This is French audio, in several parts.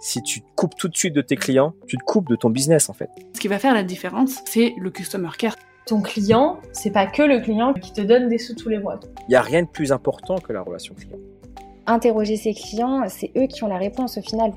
Si tu te coupes tout de suite de tes clients, tu te coupes de ton business en fait. Ce qui va faire la différence, c'est le customer care. Ton client, c'est pas que le client qui te donne des sous tous les mois. Il n'y a rien de plus important que la relation client. Interroger ses clients, c'est eux qui ont la réponse au final.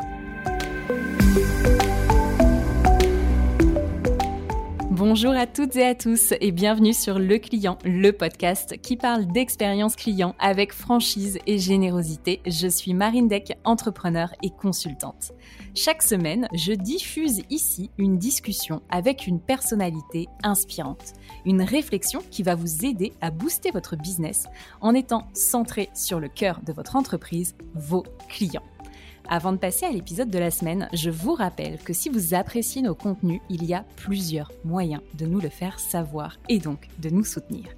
Bonjour à toutes et à tous et bienvenue sur Le Client, le podcast qui parle d'expérience client avec franchise et générosité. Je suis Marine Deck, entrepreneur et consultante. Chaque semaine, je diffuse ici une discussion avec une personnalité inspirante, une réflexion qui va vous aider à booster votre business en étant centré sur le cœur de votre entreprise, vos clients. Avant de passer à l'épisode de la semaine, je vous rappelle que si vous appréciez nos contenus, il y a plusieurs moyens de nous le faire savoir et donc de nous soutenir.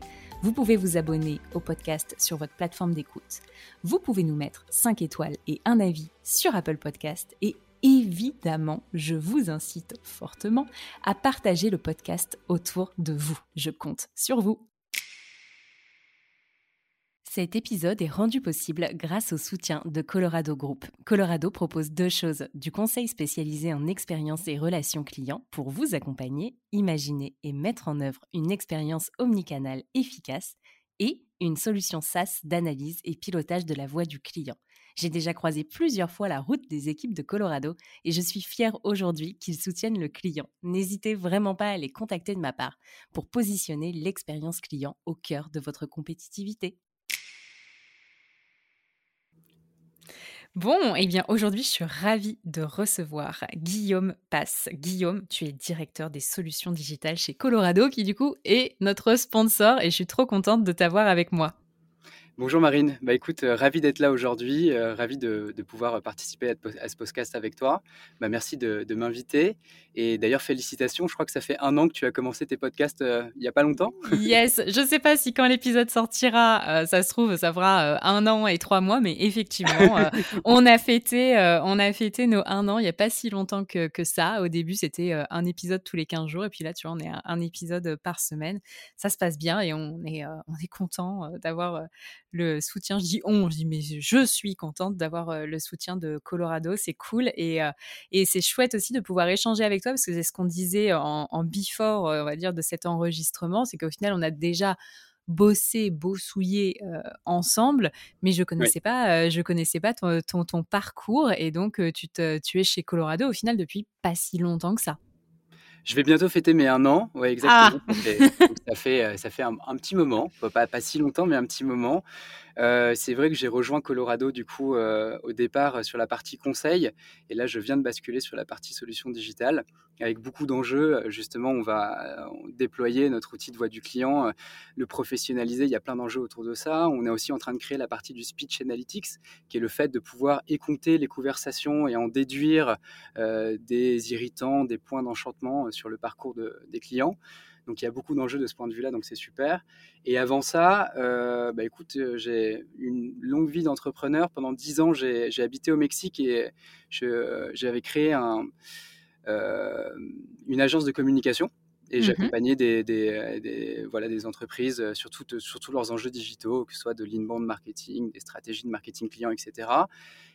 Vous pouvez vous abonner au podcast sur votre plateforme d'écoute. Vous pouvez nous mettre 5 étoiles et un avis sur Apple Podcast et évidemment, je vous incite fortement à partager le podcast autour de vous. Je compte sur vous. Cet épisode est rendu possible grâce au soutien de Colorado Group. Colorado propose deux choses, du conseil spécialisé en expérience et relations clients pour vous accompagner, imaginer et mettre en œuvre une expérience omnicanale efficace et une solution SaaS d'analyse et pilotage de la voix du client. J'ai déjà croisé plusieurs fois la route des équipes de Colorado et je suis fière aujourd'hui qu'ils soutiennent le client. N'hésitez vraiment pas à les contacter de ma part pour positionner l'expérience client au cœur de votre compétitivité. Bon, eh bien aujourd'hui, je suis ravie de recevoir Guillaume Passe. Guillaume, tu es directeur des solutions digitales chez Colorado, qui du coup est notre sponsor, et je suis trop contente de t'avoir avec moi. Bonjour Marine, bah écoute, euh, ravi d'être là aujourd'hui, euh, ravi de, pouvoir participer à, ce podcast avec toi. Bah, merci de, m'inviter et d'ailleurs félicitations, je crois que ça fait un an que tu as commencé tes podcasts euh, il n'y a pas longtemps. yes, je ne sais pas si quand l'épisode sortira, ça se trouve, ça fera un an et trois mois, mais effectivement, on, a fêté, on a fêté nos un an il n'y a pas si longtemps que, que ça. Au début, c'était un épisode tous les 15 jours et puis là, tu vois, on est un, un épisode par semaine. Ça se passe bien et on est, on est content d'avoir le soutien. Je dis on, je dis mais je suis contente d'avoir le soutien de Colorado, c'est cool et, et c'est chouette aussi de pouvoir échanger avec toi parce que c'est ce qu'on disait en, before, on va dire, de cet enregistrement, c'est qu'au final on a déjà bossé, bossouillé ensemble, mais je connaissais pas, je connaissais pas ton, ton, parcours et donc tu, te, tu es chez Colorado au final depuis pas si longtemps que ça. Je vais bientôt fêter mes un an, ouais, exactement. Ah. Ça fait, ça fait, un, petit moment, pas, pas si longtemps, mais un petit moment. Euh, c'est vrai que j'ai rejoint Colorado du coup euh, au départ euh, sur la partie conseil et là je viens de basculer sur la partie solution digitale avec beaucoup d'enjeux. Justement, on va déployer notre outil de voix du client, le professionnaliser. Il y a plein d'enjeux autour de ça. On est aussi en train de créer la partie du speech analytics, qui est le fait de pouvoir écouter les conversations et en déduire des irritants, des points d'enchantement sur le parcours des clients. Donc il y a beaucoup d'enjeux de ce point de vue-là, donc c'est super. Et avant ça, euh, bah, écoute, euh, j'ai une longue vie d'entrepreneur. Pendant dix ans, j'ai habité au Mexique et j'avais créé euh, une agence de communication et mmh j'accompagnais des, des, voilà, des entreprises sur, sur tous leurs enjeux digitaux, que ce soit de l'inbound marketing, des stratégies de marketing client, etc.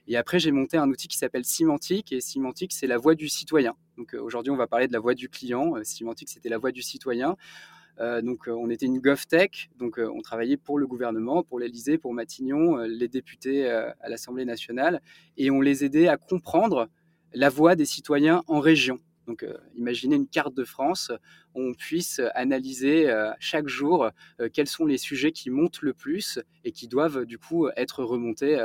Et après, j'ai monté un outil qui s'appelle Semantic. Et Semantic, c'est la voix du citoyen. Donc euh, aujourd'hui, on va parler de la voix du client. Euh, Semantic, c'était la voix du citoyen. Euh, donc, on était une GovTech, donc on travaillait pour le gouvernement, pour l'Élysée, pour Matignon, les députés à l'Assemblée nationale, et on les aidait à comprendre la voix des citoyens en région. Donc, imaginez une carte de France où on puisse analyser chaque jour quels sont les sujets qui montent le plus et qui doivent du coup être remontés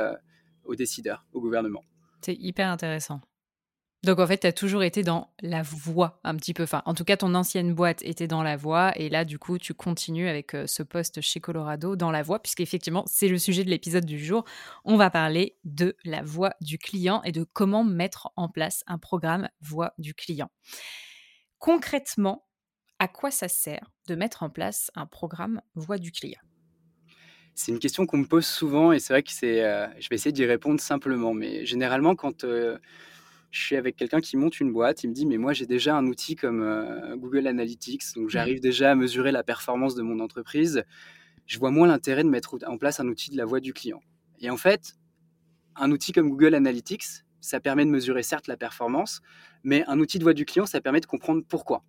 aux décideurs, au gouvernement. C'est hyper intéressant. Donc en fait, tu as toujours été dans la voie un petit peu. Enfin, en tout cas, ton ancienne boîte était dans la voie. Et là, du coup, tu continues avec euh, ce poste chez Colorado dans la voie, puisqu'effectivement, c'est le sujet de l'épisode du jour. On va parler de la voix du client et de comment mettre en place un programme voix du client. Concrètement, à quoi ça sert de mettre en place un programme voix du client? C'est une question qu'on me pose souvent et c'est vrai que c'est. Euh, je vais essayer d'y répondre simplement. Mais généralement, quand euh, je suis avec quelqu'un qui monte une boîte, il me dit Mais moi, j'ai déjà un outil comme euh, Google Analytics, donc j'arrive déjà à mesurer la performance de mon entreprise. Je vois moins l'intérêt de mettre en place un outil de la voix du client. Et en fait, un outil comme Google Analytics, ça permet de mesurer certes la performance, mais un outil de voix du client, ça permet de comprendre pourquoi.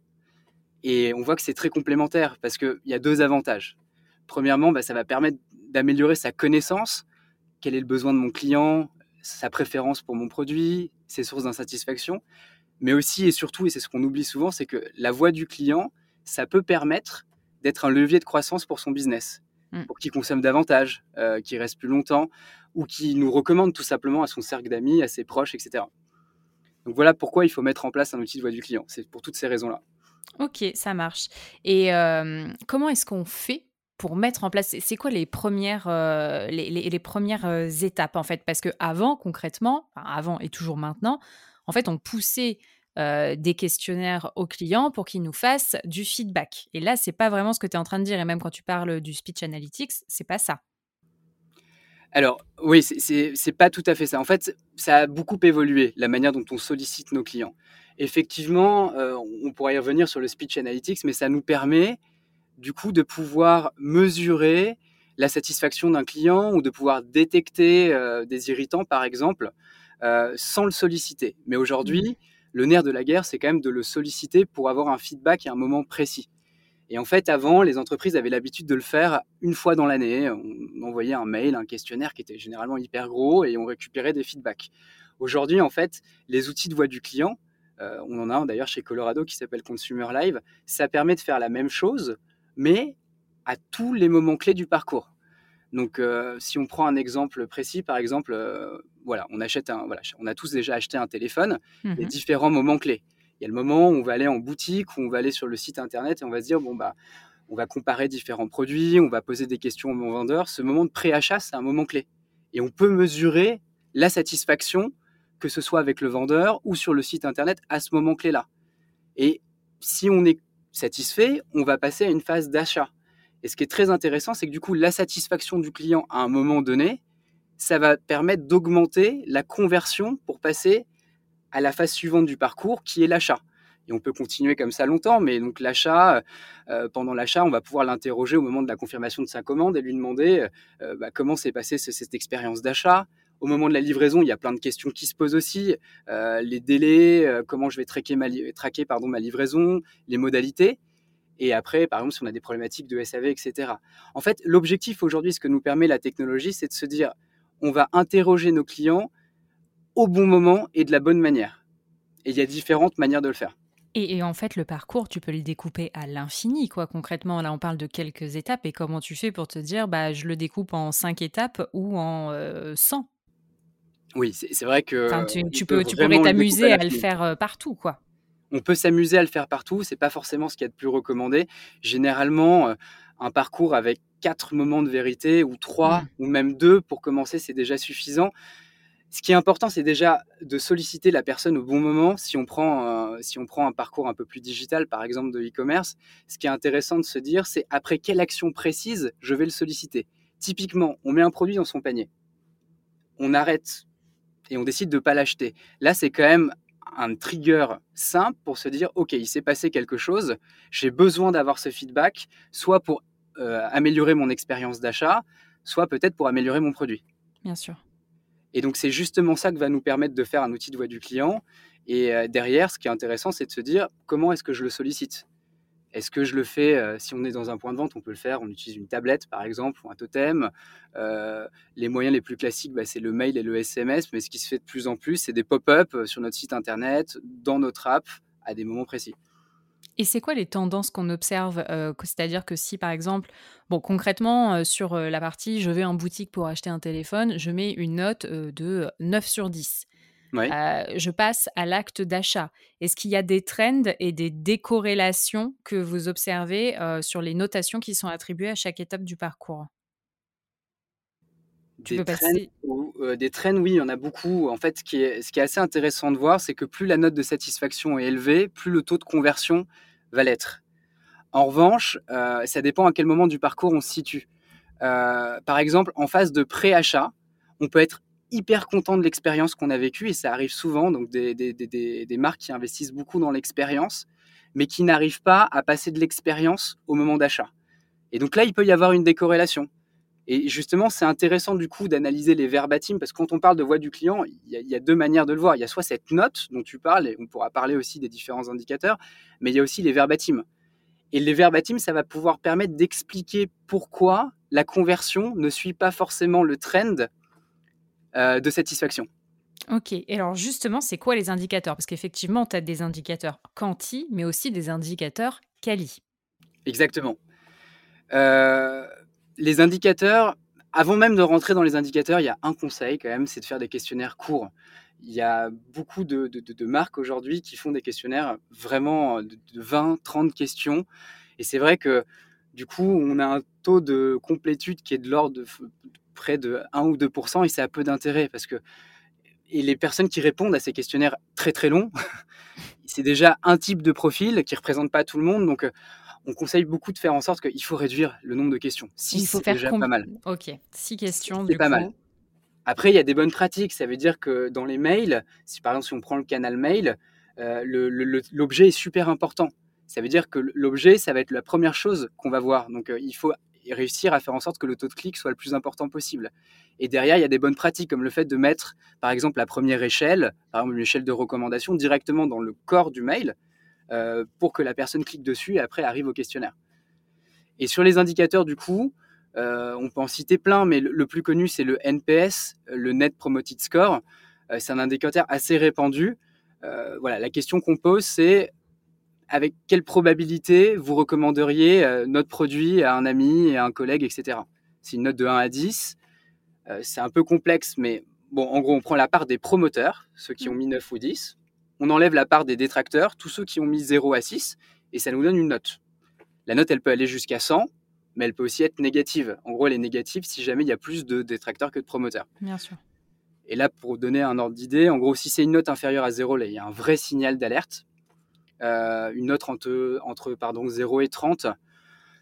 Et on voit que c'est très complémentaire parce qu'il y a deux avantages. Premièrement, bah, ça va permettre d'améliorer sa connaissance, quel est le besoin de mon client, sa préférence pour mon produit, ses sources d'insatisfaction. Mais aussi et surtout, et c'est ce qu'on oublie souvent, c'est que la voix du client, ça peut permettre d'être un levier de croissance pour son business, mm. pour qu'il consomme davantage, euh, qu'il reste plus longtemps, ou qu'il nous recommande tout simplement à son cercle d'amis, à ses proches, etc. Donc voilà pourquoi il faut mettre en place un outil de voix du client. C'est pour toutes ces raisons-là. Ok, ça marche. Et euh, comment est-ce qu'on fait pour mettre en place, c'est quoi les premières, euh, les, premières euh, étapes en fait? Parce que avant, concrètement, avant et toujours maintenant, en fait, on poussait des questionnaires aux clients pour qu'ils nous fassent du feedback. Et là, c'est pas vraiment ce que tu es en train de dire. Et même quand tu parles du speech analytics, c'est pas ça. Alors, oui, c'est pas tout à fait ça. En fait, ça a beaucoup évolué, la manière dont on sollicite nos clients. Effectivement, euh, on pourrait y revenir sur le speech analytics, mais ça nous permet, du coup, de pouvoir mesurer la satisfaction d'un client ou de pouvoir détecter euh, des irritants, par exemple, euh, sans le solliciter. Mais aujourd'hui, mmh. le nerf de la guerre, c'est quand même de le solliciter pour avoir un feedback à un moment précis. Et en fait, avant, les entreprises avaient l'habitude de le faire une fois dans l'année. On envoyait un mail, un questionnaire qui était généralement hyper gros et on récupérait des feedbacks. Aujourd'hui, en fait, les outils de voix du client, euh, on en a un d'ailleurs chez Colorado qui s'appelle Consumer Live, ça permet de faire la même chose, mais à tous les moments clés du parcours. Donc, euh, si on prend un exemple précis, par exemple, euh, voilà, on achète un, voilà, on a tous déjà acheté un téléphone, les mmh différents moments clés. Il y a le moment où on va aller en boutique, où on va aller sur le site internet et on va se dire bon bah on va comparer différents produits, on va poser des questions au vendeur. Ce moment de préachat, c'est un moment clé. Et on peut mesurer la satisfaction, que ce soit avec le vendeur ou sur le site internet, à ce moment clé-là. Et si on est satisfait, on va passer à une phase d'achat. Et ce qui est très intéressant, c'est que du coup, la satisfaction du client à un moment donné, ça va permettre d'augmenter la conversion pour passer à la phase suivante du parcours qui est l'achat. Et on peut continuer comme ça longtemps, mais donc l'achat, euh, pendant l'achat, on va pouvoir l'interroger au moment de la confirmation de sa commande et lui demander euh, bah, comment s'est passée cette expérience d'achat. Au moment de la livraison, il y a plein de questions qui se posent aussi. Euh, les délais, comment je vais traquer, ma, livraison, les modalités. Et après, par exemple, si on a des problématiques de SAV, etc. En fait, l'objectif aujourd'hui, ce que nous permet la technologie, c'est de se dire, on va interroger nos clients au bon moment et de la bonne manière. Et il y a différentes manières de le faire. Et, en fait, le parcours, tu peux le découper à l'infini, quoi. Concrètement, là, on parle de quelques étapes. Et comment tu fais pour te dire, bah, je le découpe en cinq étapes ou en 100 euh, Oui, c'est vrai que. tu, peux, tu pourrais t'amuser à le faire partout, quoi. On peut s'amuser à le faire partout. C'est pas forcément ce qu'il y a de plus recommandé. Généralement, un parcours avec quatre moments de vérité ou trois mmh. ou même deux pour commencer, c'est déjà suffisant. Ce qui est important, c'est déjà de solliciter la personne au bon moment. Si on prend, euh, si on prend un parcours un peu plus digital, par exemple de e-commerce, ce qui est intéressant de se dire, c'est après quelle action précise je vais le solliciter. Typiquement, on met un produit dans son panier, on arrête et on décide de ne pas l'acheter. Là, c'est quand même un trigger simple pour se dire, OK, il s'est passé quelque chose, j'ai besoin d'avoir ce feedback, soit pour euh, améliorer mon expérience d'achat, soit peut-être pour améliorer mon produit. Bien sûr. Et donc, c'est justement ça que va nous permettre de faire un outil de voix du client. Et euh, derrière, ce qui est intéressant, c'est de se dire comment est-ce que je le sollicite? Est-ce que je le fais, euh, si on est dans un point de vente, on peut le faire, on utilise une tablette par exemple ou un totem. Euh, les moyens les plus classiques, bah, c'est le mail et le SMS, mais ce qui se fait de plus en plus, c'est des pop-up sur notre site internet, dans notre app, à des moments précis. Et c'est quoi les tendances qu'on observe euh, C'est-à-dire que si, par exemple, bon, concrètement, euh, sur euh, la partie je vais en boutique pour acheter un téléphone, je mets une note de 9 sur 10. Je passe à l'acte d'achat. Est-ce qu'il y a des trends et des décorrélations que vous observez sur les notations qui sont attribuées à chaque étape du parcours? Des, trends, des trends, oui, il y en a beaucoup. En fait, ce qui est, ce qui est assez intéressant de voir, c'est que plus la note de satisfaction est élevée, plus le taux de conversion va l'être. En revanche, euh, ça dépend à quel moment du parcours on se situe. Euh, par exemple, en phase de pré-achat, on peut être hyper content de l'expérience qu'on a vécue, et ça arrive souvent, donc des, des, des, des marques qui investissent beaucoup dans l'expérience, mais qui n'arrivent pas à passer de l'expérience au moment d'achat. Et donc là, il peut y avoir une décorrélation Et justement, c'est intéressant du coup d'analyser les verbatims parce que quand on parle de voix du client, il y, a, deux manières de le voir. Il y a soit cette note dont tu parles, et on pourra parler aussi des différents indicateurs, mais il y a aussi les verbatims. Et les verbatims, ça va pouvoir permettre d'expliquer pourquoi la conversion ne suit pas forcément le trend de satisfaction. Ok, et alors justement, c'est quoi les indicateurs? Parce qu'effectivement, tu as des indicateurs quanti, mais aussi des indicateurs quali. Exactement. Euh, les indicateurs, avant même de rentrer dans les indicateurs, il y a un conseil quand même, c'est de faire des questionnaires courts. Il y a beaucoup de, marques aujourd'hui qui font des questionnaires vraiment de, 20, 30 questions. Et c'est vrai que du coup, on a un taux de complétude qui est de l'ordre de près de 1 ou 2% et ça a peu d'intérêt parce que et les personnes qui répondent à ces questionnaires très très longs, c'est déjà un type de profil qui représente pas tout le monde. Donc, on conseille beaucoup de faire en sorte qu'il faut réduire le nombre de questions. Si c'est déjà pas mal. Ok, six questions. C'est pas mal. Après, il y a des bonnes pratiques. Ça veut dire que dans les mails, si par exemple si on prend le canal mail, euh, l'objet est super important. Ça veut dire que l'objet, ça va être la première chose qu'on va voir. Donc, euh, il faut réussir à faire en sorte que le taux de clic soit le plus important possible. Et derrière, il y a des bonnes pratiques comme le fait de mettre, par exemple, la première échelle, par exemple une échelle de recommandation, directement dans le corps du mail euh, pour que la personne clique dessus et après arrive au questionnaire. Et sur les indicateurs, du coup, euh, on peut en citer plein, mais le, plus connu, c'est le NPS, le Net Promoted Score. Euh, c'est un indicateur assez répandu. voilà, la question qu'on pose, c'est avec quelle probabilité vous recommanderiez euh, notre produit à un ami et à un collègue, etc. C'est une note de 1 à 10. Euh, c'est un peu complexe, mais bon, en gros, on prend la part des promoteurs, ceux qui ont mis 9 ou 10. On enlève la part des détracteurs, tous ceux qui ont mis 0 à 6, et ça nous donne une note. La note, elle peut aller jusqu'à 100, mais elle peut aussi être négative. En gros, elle est négative si jamais il y a plus de détracteurs que de promoteurs. Bien sûr. Et là, pour donner un ordre d'idée, en gros, si c'est une note inférieure à 0, là, il y a un vrai signal d'alerte. Euh, une note entre, entre pardon, 0 et 30,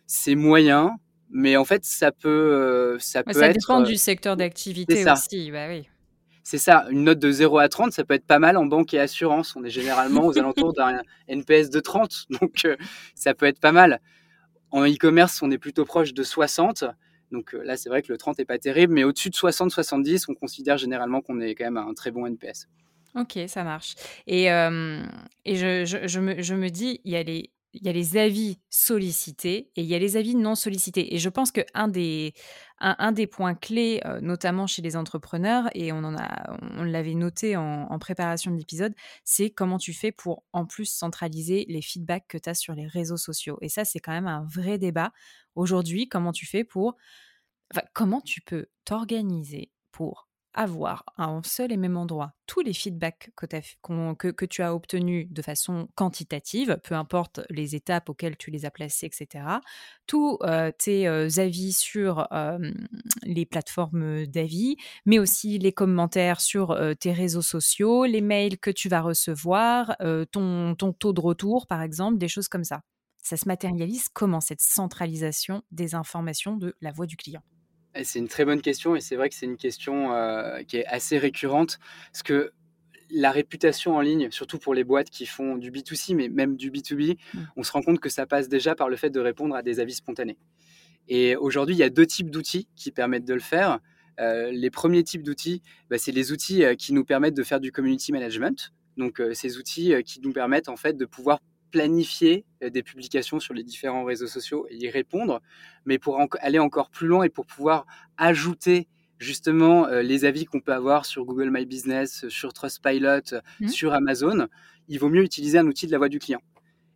c'est moyen, mais en fait, ça peut, euh, ça peut ça être. dépend du secteur d'activité aussi. Bah oui. C'est ça, une note de 0 à 30, ça peut être pas mal en banque et assurance. On est généralement aux alentours d'un NPS de 30, donc euh, ça peut être pas mal. En e-commerce, on est plutôt proche de 60. Donc là, c'est vrai que le 30 n'est pas terrible, mais au-dessus de 60-70, on considère généralement qu'on est quand même à un très bon NPS. OK, ça marche et et je je me je me dis, il y a les il y a les avis sollicités et il y a les avis non sollicités et je pense qu'un des un un des points clés, notamment chez les entrepreneurs et on en a on l'avait noté en en préparation de l'épisode, c'est comment tu fais pour, en plus, centraliser les feedbacks que tu as sur les réseaux sociaux et ça, c'est quand même un vrai débat. Aujourd'hui, comment tu fais pour enfin, comment tu peux t'organiser pour avoir à un seul et même endroit tous les feedbacks que, tu as obtenus de façon quantitative, peu importe les étapes auxquelles tu les as placés, etc. Tous euh, tes euh, avis sur les plateformes d'avis, mais aussi les commentaires sur euh, tes réseaux sociaux, les mails que tu vas recevoir, ton taux de retour, par exemple, des choses comme ça. Ça se matérialise comment cette centralisation des informations de la voix du client? C'est une très bonne question et c'est vrai que c'est une question euh, qui est assez récurrente parce que la réputation en ligne, surtout pour les boîtes qui font du B2C, mais même du B2B, mmh. on se rend compte que ça passe déjà par le fait de répondre à des avis spontanés. Et aujourd'hui, il y a deux types d'outils qui permettent de le faire. Euh, les premiers types d'outils, bah, c'est les outils euh, qui nous permettent de faire du community management. Donc, ces outils qui nous permettent en fait de pouvoir planifier euh, des publications sur les différents réseaux sociaux et y répondre, mais pour aller encore plus loin et pour pouvoir ajouter justement euh, les avis qu'on peut avoir sur Google My Business, sur Trustpilot, mmh. sur Amazon, il vaut mieux utiliser un outil de la voix du client.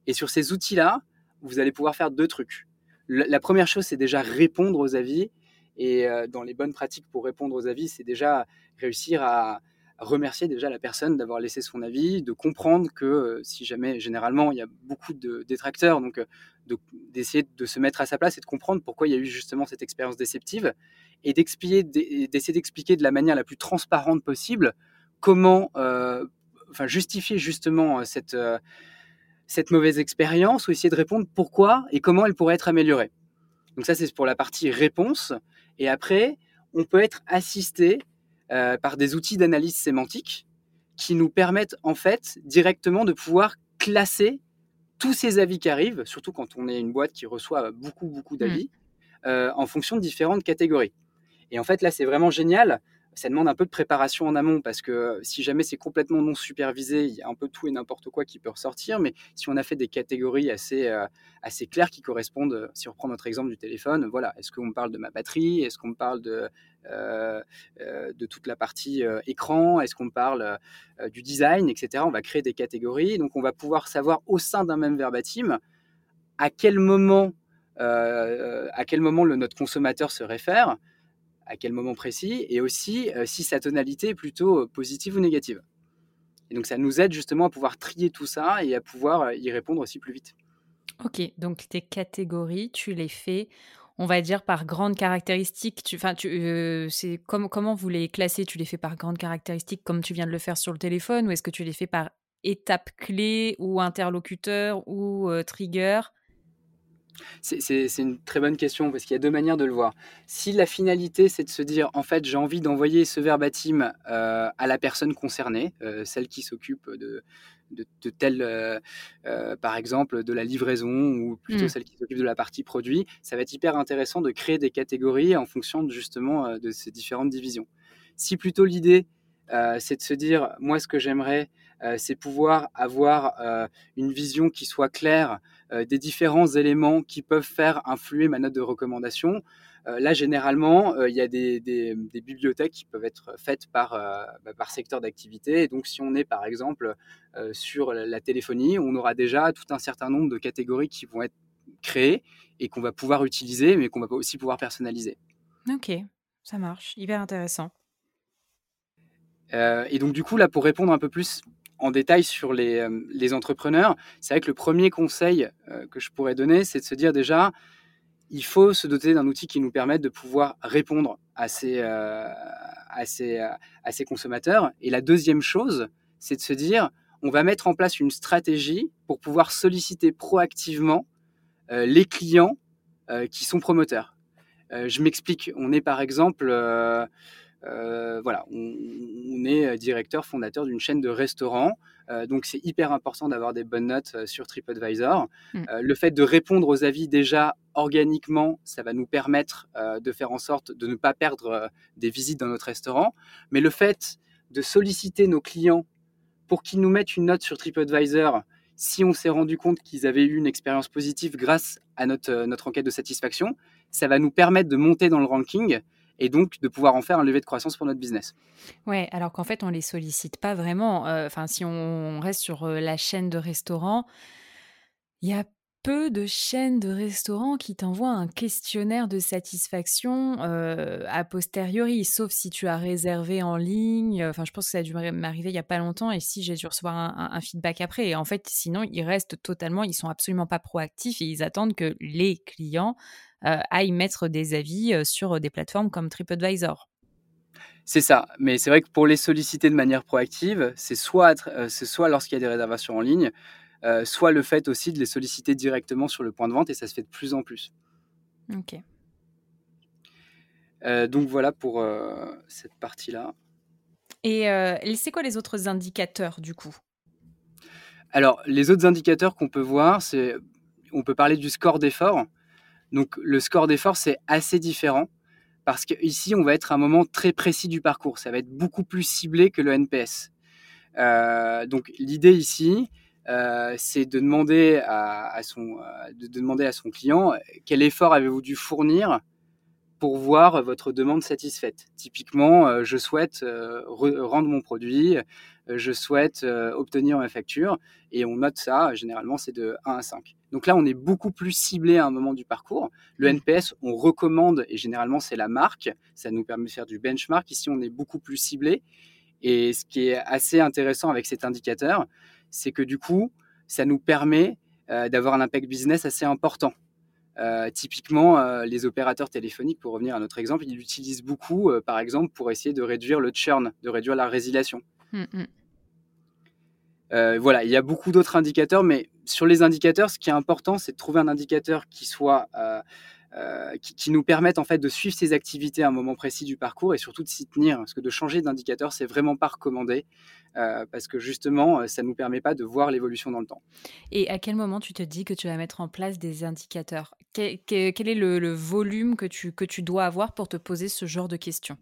Et sur ces outils-là, vous allez pouvoir faire deux trucs. La première chose, c'est déjà répondre aux avis. Et euh, dans les bonnes pratiques pour répondre aux avis, c'est déjà réussir à, remercier déjà la personne d'avoir laissé son avis, de comprendre que euh, si jamais, généralement, il y a beaucoup de détracteurs, donc euh, d'essayer de, se mettre à sa place et de comprendre pourquoi il y a eu justement cette expérience déceptive et d'essayer d'expliquer de la manière la plus transparente possible comment, euh, justifier justement cette mauvaise expérience ou essayer de répondre pourquoi et comment elle pourrait être améliorée. Donc ça, c'est pour la partie réponse. Et après, on peut être assisté euh, par des outils d'analyse sémantique qui nous permettent en fait directement de pouvoir classer tous ces avis qui arrivent, surtout quand on est une boîte qui reçoit beaucoup, beaucoup d'avis, en fonction de différentes catégories. Et en fait, là, c'est vraiment génial ça demande un peu de préparation en amont parce que si jamais c'est complètement non supervisé, il y a un peu tout et n'importe quoi qui peut ressortir. Mais si on a fait des catégories assez, euh, assez claires qui correspondent, si on reprend notre exemple du téléphone, voilà, est-ce qu'on parle de ma batterie? Est-ce qu'on parle de, euh, euh, de toute la partie écran? Est-ce qu'on parle du design, etc. On va créer des catégories. Donc on va pouvoir savoir au sein d'un même verbatim à quel moment, à quel moment notre consommateur se réfère à quel moment précis, et aussi euh, si sa tonalité est plutôt euh, positive ou négative. Et donc ça nous aide justement à pouvoir trier tout ça et à pouvoir euh, y répondre aussi plus vite. Ok, donc tes catégories, tu les fais, on va dire par grandes caractéristiques. Tu, tu, c'est comme, comment vous les classez? Tu les fais par grandes caractéristiques comme tu viens de le faire sur le téléphone, ou est-ce que tu les fais par étape clé ou interlocuteur ou trigger? C'est une très bonne question parce qu'il y a deux manières de le voir. Si la finalité, c'est de se dire, en fait, j'ai envie d'envoyer ce verbatim euh, à la personne concernée, euh, celle qui s'occupe de, de, telle, euh, par exemple, de la livraison ou plutôt mmh. celle qui s'occupe de la partie produit, ça va être hyper intéressant de créer des catégories en fonction justement de ces différentes divisions. Si plutôt l'idée, c'est de se dire, moi, ce que j'aimerais, c'est pouvoir avoir une vision qui soit claire des différents éléments qui peuvent faire influer ma note de recommandation. Euh, là, généralement, euh, il y a des, bibliothèques qui peuvent être faites par, bah, par secteur d'activité. donc, si on est par exemple sur la téléphonie, on aura déjà tout un certain nombre de catégories qui vont être créées et qu'on va pouvoir utiliser, mais qu'on va aussi pouvoir personnaliser. Ok, ça marche, hyper intéressant. et donc, du coup, là, pour répondre un peu plus en détail sur les, euh, les entrepreneurs, c'est vrai que le premier conseil euh, que je pourrais donner, c'est de se dire déjà, il faut se doter d'un outil qui nous permette de pouvoir répondre à ces, euh, à ces, à ces consommateurs. Et la deuxième chose, c'est de se dire, on va mettre en place une stratégie pour pouvoir solliciter proactivement les clients qui sont promoteurs. je m'explique, on est par exemple euh, voilà, on, est euh, directeur fondateur d'une chaîne de restaurants, euh, donc c'est hyper important d'avoir des bonnes notes sur TripAdvisor. Mm. le fait de répondre aux avis déjà organiquement, ça va nous permettre de faire en sorte de ne pas perdre des visites dans notre restaurant. Mais le fait de solliciter nos clients pour qu'ils nous mettent une note sur TripAdvisor, si on s'est rendu compte qu'ils avaient eu une expérience positive grâce à notre, notre enquête de satisfaction, ça va nous permettre de monter dans le ranking et donc de pouvoir en faire un levier de croissance pour notre business. Ouais, alors qu'en fait, on les sollicite pas vraiment. Euh, enfin, si on reste sur euh, la chaîne de restaurants, il y a peu de chaînes de restaurants qui t'envoient un questionnaire de satisfaction euh, a posteriori, sauf si tu as réservé en ligne. Enfin, je pense que ça a dû m'arriver il y a pas longtemps et si j'ai dû recevoir un, feedback après. Et en fait, sinon, ils restent totalement, ils sont absolument pas proactifs et ils attendent que les clients euh, aillent mettre des avis euh, sur des plateformes comme TripAdvisor. C'est ça, mais c'est vrai que pour les solliciter de manière proactive, c'est soit, soit lorsqu'il y a des réservations en ligne, soit le fait aussi de les solliciter directement sur le point de vente, et ça se fait de plus en plus. Ok. donc voilà pour cette partie-là. Et c'est quoi les autres indicateurs du coup? Alors les autres indicateurs qu'on peut voir, c'est on peut parler du score d'effort. Donc le score d'effort, c'est assez différent parce qu'ici, on va être à un moment très précis du parcours. Ça va être beaucoup plus ciblé que le NPS. Euh, donc l'idée ici, euh, c'est de demander à, son, euh, de demander à son client quel effort avez-vous dû fournir pour voir votre demande satisfaite? Typiquement, je souhaite rendre mon produit, je souhaite obtenir ma facture, et on note ça, généralement c'est de 1 à 5. Donc là, on est beaucoup plus ciblé à un moment du parcours. Le. NPS, on recommande, et généralement, c'est la marque. Ça nous permet de faire du benchmark. Ici, on est beaucoup plus ciblé. Et ce qui est assez intéressant avec cet indicateur, c'est que du coup, ça nous permet euh, d'avoir un impact business assez important. Euh, typiquement, euh, les opérateurs téléphoniques, pour revenir à notre exemple, ils l'utilisent beaucoup, par exemple, pour essayer de réduire le churn, de réduire la résiliation. Mmh. Euh, voilà, il y a beaucoup d'autres indicateurs, mais sur les indicateurs, ce qui est important, c'est de trouver un indicateur qui soit, euh, qui, nous permettent en fait de suivre ces activités à un moment précis du parcours et surtout de s'y tenir. Parce que de changer d'indicateur, c'est vraiment pas recommandé parce que justement, ça nous permet pas de voir l'évolution dans le temps. Et à quel moment tu te dis que tu vas mettre en place des indicateurs? Quel, est le, le, volume que tu, que tu dois avoir pour te poser ce genre de questions?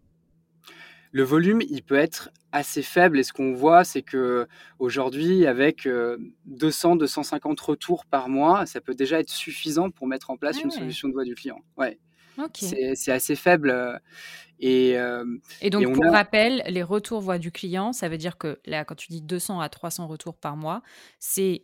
Le volume, il peut être assez faible. Et ce qu'on voit, c'est que aujourd'hui, avec 200-250 retours par mois, ça peut déjà être suffisant pour mettre en place une solution de voix du client. Ouais. C'est assez faible. Et, et donc, pour rappel, les retours voix du client, ça veut dire que là, quand tu dis 200 à 300 retours par mois, c'est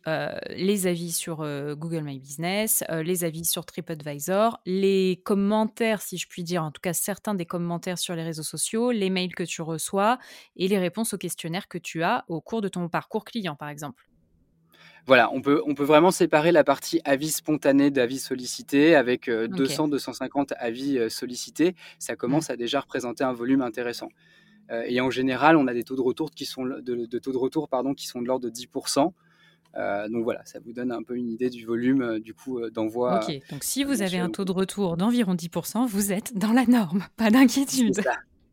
les avis sur Google My Business, les avis sur TripAdvisor, les commentaires, si je puis dire, en tout cas certains des commentaires sur les réseaux sociaux, les mails que tu reçois et les réponses aux questionnaires que tu as au cours de ton parcours client, par exemple voilà, on peut, on peut vraiment séparer la partie avis spontané d'avis sollicité avec 200-250 euh, avis euh, sollicités. Ça commence mmh. à déjà représenter un volume intéressant. Euh, et en général, on a des taux de retour qui sont de, taux de retour pardon qui sont de l'ordre de 10%. donc voilà, ça vous donne un peu une idée du volume du coup d'envoi. Ok, donc si vous avez un taux de retour d'environ 10%, vous êtes dans la norme, pas d'inquiétude.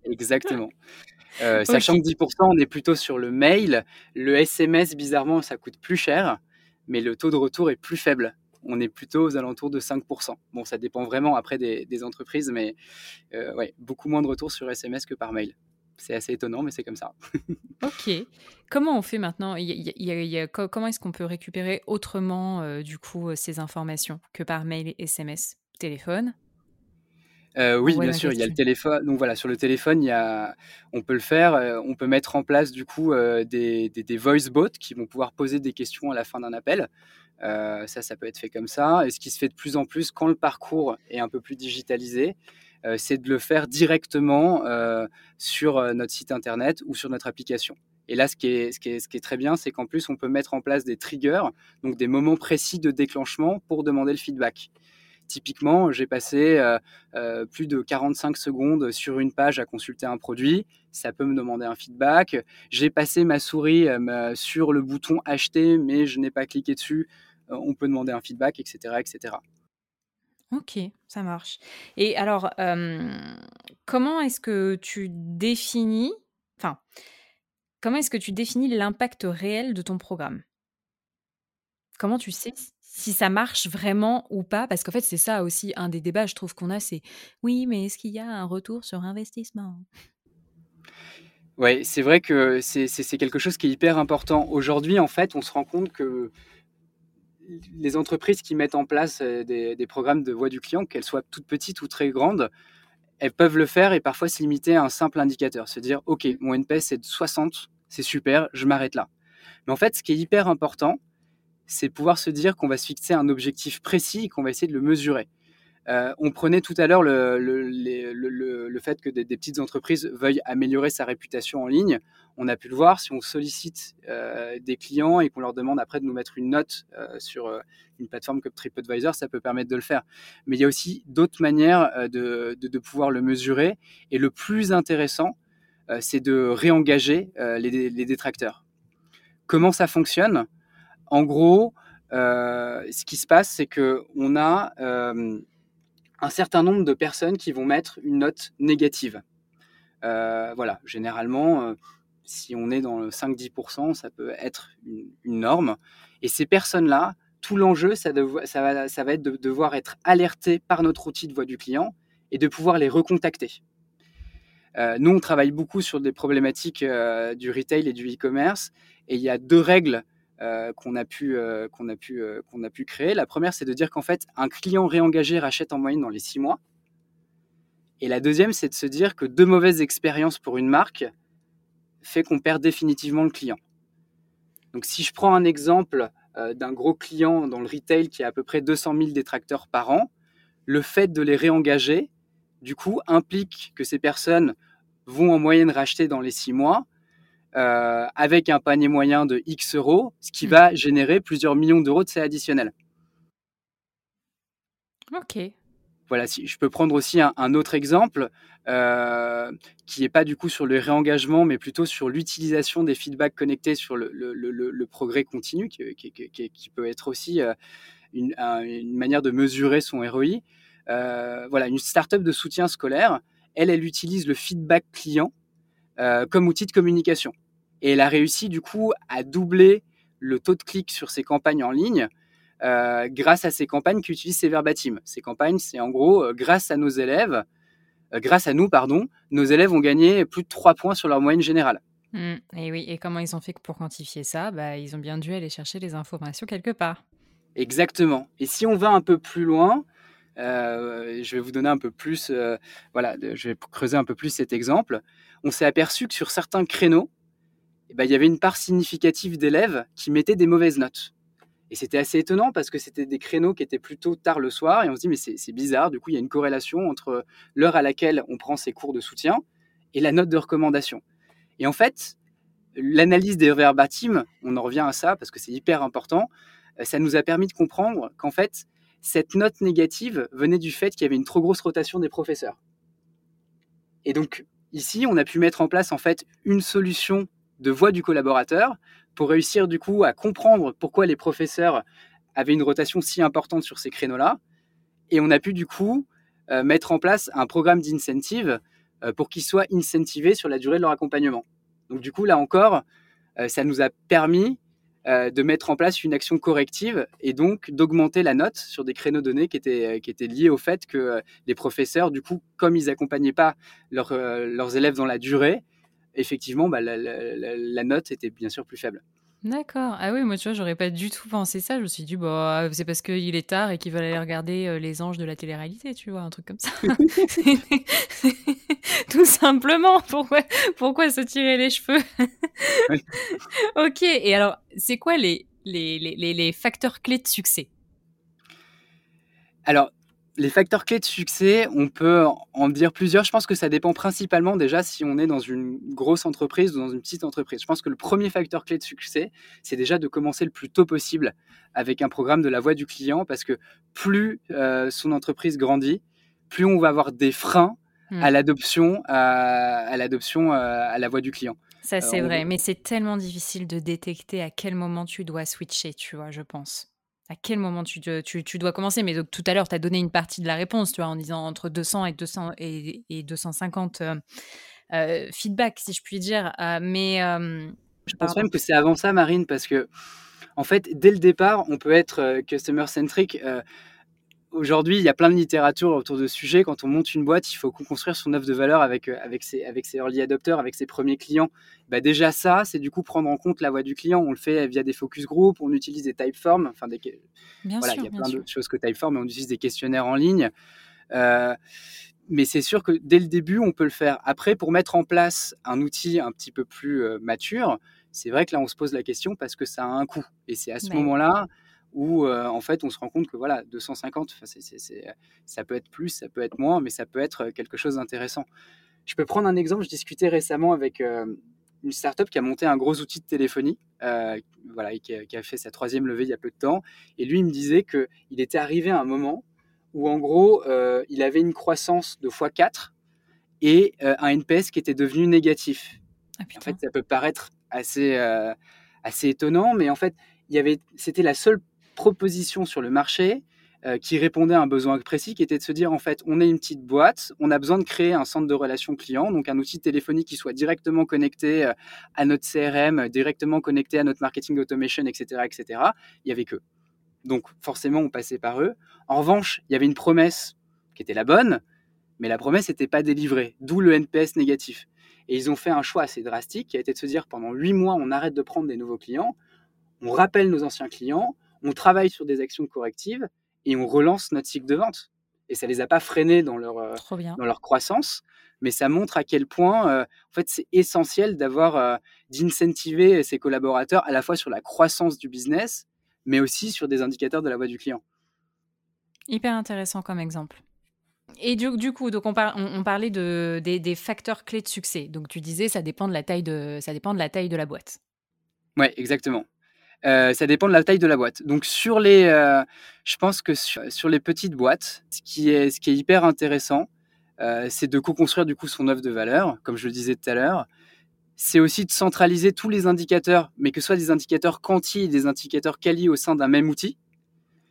Exactement. Euh, sachant que 10%, on est plutôt sur le mail. Le SMS, bizarrement, ça coûte plus cher, mais le taux de retour est plus faible. On est plutôt aux alentours de 5%. Bon, ça dépend vraiment après des, entreprises, mais euh, ouais, beaucoup moins de retours sur SMS que par mail. C'est assez étonnant, mais c'est comme ça. ok. Comment on fait maintenant? Comment est-ce qu'on peut récupérer autrement, euh, du coup, ces informations que par mail et SMS Téléphone? Euh, oui, bien sûr, il y a le téléphone. Donc voilà, sur le téléphone, il y a, on peut le faire. Euh, on peut mettre en place du coup euh, des, des, voice bots qui vont pouvoir poser des questions à la fin d'un appel. ça, ça peut être fait comme ça. Et ce qui se fait de plus en plus quand le parcours est un peu plus digitalisé, c'est de le faire directement sur notre site internet ou sur notre application. Et là, ce qui est, ce qui est, ce qui est très bien, c'est qu'en plus, on peut mettre en place des triggers, donc des moments précis de déclenchement pour demander le feedback. Typiquement, j'ai passé euh, euh, plus de 45 secondes sur une page à consulter un produit. Ça peut me demander un feedback. J'ai passé ma souris euh, sur le bouton acheter, mais je n'ai pas cliqué dessus. on peut demander un feedback, etc., etc. Ok, ça marche. Et alors, comment est-ce que tu définis, enfin, comment est-ce que tu définis l'impact réel de ton programme? Comment tu sais si ça marche vraiment ou pas, parce qu'en fait, c'est ça aussi un des débats, je trouve qu'on a, c'est oui, mais est-ce qu'il y a un retour sur investissement? Oui, c'est vrai que c'est quelque chose qui est hyper important. Aujourd'hui, en fait, on se rend compte que les entreprises qui mettent en place euh, des, des programmes de voix du client, qu'elles soient toutes petites ou très grandes, elles peuvent le faire et parfois se limiter à un simple indicateur, se dire, OK, mon NPS est de 60, c'est super, je m'arrête là. Mais en fait, ce qui est hyper important, c'est pouvoir se dire qu'on va se fixer un objectif précis et qu'on va essayer de le mesurer. Euh, on prenait tout à l'heure le, le, fait que des, petites entreprises veuillent améliorer sa réputation en ligne. On a pu le voir, si on sollicite euh, des clients et qu'on leur demande après de nous mettre une note euh, sur une plateforme comme TripAdvisor, ça peut permettre de le faire. Mais il y a aussi d'autres manières de, de, pouvoir le mesurer. Et le plus intéressant, c'est de réengager les, les détracteurs. Comment ça fonctionne? En gros, euh, ce qui se passe, c'est qu'on a euh, un certain nombre de personnes qui vont mettre une note négative. Euh, voilà, généralement, si on est dans le 5-10%, ça peut être une, norme. Et ces personnes-là, tout l'enjeu, ça, va être de devoir être alerté par notre outil de voix du client et de pouvoir les recontacter. nous, on travaille beaucoup sur des problématiques du retail et du e-commerce, et il y a deux règles qu'on a pu euh, qu'on a pu euh, qu'on a pu créer. La première, c'est de dire qu'en fait, un client réengagé rachète en moyenne dans les six mois. Et la deuxième, c'est de se dire que deux mauvaises expériences pour une marque fait qu'on perd définitivement le client. Donc, si je prends un exemple d'un gros client dans le retail qui a à peu près 200 000 détracteurs par an, le fait de les réengager, du coup, implique que ces personnes vont en moyenne racheter dans les six mois, euh, avec un panier moyen de X euros, ce qui mmh. va générer plusieurs millions d'euros de CA additionnel. Ok. Voilà, si je peux prendre aussi un, autre exemple euh, qui n'est pas du coup sur le réengagement, mais plutôt sur l'utilisation des feedbacks connectés sur le, progrès continu, qui, peut être aussi euh, une, manière de mesurer son ROI. voilà, une startup de soutien scolaire, elle, elle utilise le feedback client comme outil de communication. Et elle a réussi du coup à doubler le taux de clic sur ses campagnes en ligne grâce à ces campagnes qui utilisent ces verbatims. Ces campagnes, c'est en gros grâce à nos élèves, grâce à nous, pardon, nos élèves ont gagné plus de 3 points sur leur moyenne générale. Mmh, et oui, et comment ils ont fait pour quantifier ça? Bah, Ils ont bien dû aller chercher les informations quelque part. Exactement. Et si on va un peu plus loin, euh, je vais vous donner un peu plus, euh, voilà, je vais creuser un peu plus cet exemple. On s'est aperçu que sur certains créneaux, eh ben, il y avait une part significative d'élèves qui mettaient des mauvaises notes. Et c'était assez étonnant parce que c'était des créneaux qui étaient plutôt tard le soir et on se dit mais c'est bizarre, du coup il y a une corrélation entre l'heure à laquelle on prend ses cours de soutien et la note de recommandation. Et en fait, l'analyse des verbatims, on en revient à ça parce que c'est hyper important, euh, ça nous a permis de comprendre qu'en fait, cette note négative venait du fait qu'il y avait une trop grosse rotation des professeurs. Et donc, ici, on a pu mettre en place en fait une solution de voix du collaborateur pour réussir du coup à comprendre pourquoi les professeurs avaient une rotation si importante sur ces créneaux-là. Et on a pu du coup euh, mettre en place un programme d'incentive euh, pour qu'ils soient incentivés sur la durée de leur accompagnement. Donc du coup, là encore, euh, ça nous a permis euh, de mettre en place une action corrective et donc d'augmenter la note sur des créneaux donnés qui étaient, qui étaient liés au fait que les professeurs, du coup, comme ils n'accompagnaient pas leurs élèves dans la durée, effectivement, bah, la note était bien sûr plus faible. D'accord. Ah oui, moi, tu vois, j'aurais pas du tout pensé ça. Je me suis dit, bah, c'est parce qu'il est tard et qu'ils veulent aller regarder euh, les anges de la télé-réalité, tu vois, un truc comme ça. tout simplement. Pourquoi, pourquoi se tirer les cheveux? Ok. Et alors, c'est quoi les, les, les, les facteurs clés de succès? Alors, les facteurs clés de succès, on peut en dire plusieurs. Je pense que ça dépend principalement déjà si on est dans une grosse entreprise ou dans une petite entreprise. Je pense que le premier facteur clé de succès, c'est déjà de commencer le plus tôt possible avec un programme de la voix du client parce que plus euh, son entreprise grandit, plus on va avoir des freins hmm. à l'adoption à, l'adoption euh, à la voix du client. Ça euh, c'est vrai, mais c'est tellement difficile de détecter à quel moment tu dois switcher, tu vois, je pense à quel moment tu, tu, dois commencer? Mais donc, tout à l'heure, tu as donné une partie de la réponse, tu vois, en disant entre 200 et, 200 et, et 250 euh, euh, feedback, si je puis dire. Euh, mais. je pense même que c'est avant ça, Marine, parce que, en fait, dès le départ, on peut être customer-centric aujourd'hui, il y a plein de littérature autour de ce sujet. Quand on monte une boîte, il faut construire son offre de valeur avec, euh, avec, ses, avec ses early adopters, avec ses premiers clients. Bah déjà, ça, c'est du coup prendre en compte la voix du client. On le fait via des focus group, on utilise des typeforms. Enfin, des, voilà, il y a plein d'autres choses que typeform, mais on utilise des questionnaires en ligne. Euh, mais c'est sûr que dès le début, on peut le faire. Après, pour mettre en place un outil un petit peu plus euh, mature, c'est vrai que là, on se pose la question parce que ça a un coût. Et c'est à ce moment-là où euh, en fait on se rend compte que voilà 250 ça peut être plus ça peut être moins mais ça peut être euh, quelque chose d'intéressant. Je peux prendre un exemple. Je discutais récemment avec euh, une startup qui a monté un gros outil de téléphonie voilà et qui a, fait sa troisième levée il y a peu de temps. Et lui il me disait que il était arrivé à un moment où en gros il avait une croissance de x4 et un NPS qui était devenu négatif. Ah, en fait ça peut paraître assez assez étonnant mais en fait il y avait c'était la seule proposition sur le marché euh, qui répondait à un besoin précis, qui était de se dire en fait, on est une petite boîte, on a besoin de créer un centre de relations clients, donc un outil téléphonique qui soit directement connecté euh, à notre CRM, directement connecté à notre marketing automation, etc., etc. Il y avait que. Donc forcément, on passait par eux. En revanche, il y avait une promesse qui était la bonne, mais la promesse n'était pas délivrée, d'où le NPS négatif. Et ils ont fait un choix assez drastique qui a été de se dire pendant huit mois, on arrête de prendre des nouveaux clients, on rappelle nos anciens clients, on travaille sur des actions correctives et on relance notre cycle de vente. Et ça les a pas freinés dans leur, euh, dans leur croissance, mais ça montre à quel point, euh, en fait, c'est essentiel d'avoir, euh, d'incentiver ses collaborateurs à la fois sur la croissance du business, mais aussi sur des indicateurs de la voix du client. Hyper intéressant comme exemple. Et du, coup, donc on, on, parlait de, des, des, facteurs clés de succès. Donc tu disais, ça dépend de la taille de, ça dépend de la taille de la boîte. Ouais, exactement. Euh, ça dépend de la taille de la boîte. Donc sur les, euh, je pense que sur, les petites boîtes, ce qui est, ce qui est hyper intéressant, euh, c'est de co-construire du coup son offre de valeur, comme je le disais tout à l'heure. C'est aussi de centraliser tous les indicateurs, mais que ce soit des indicateurs quanti et des indicateurs quali au sein d'un même outil.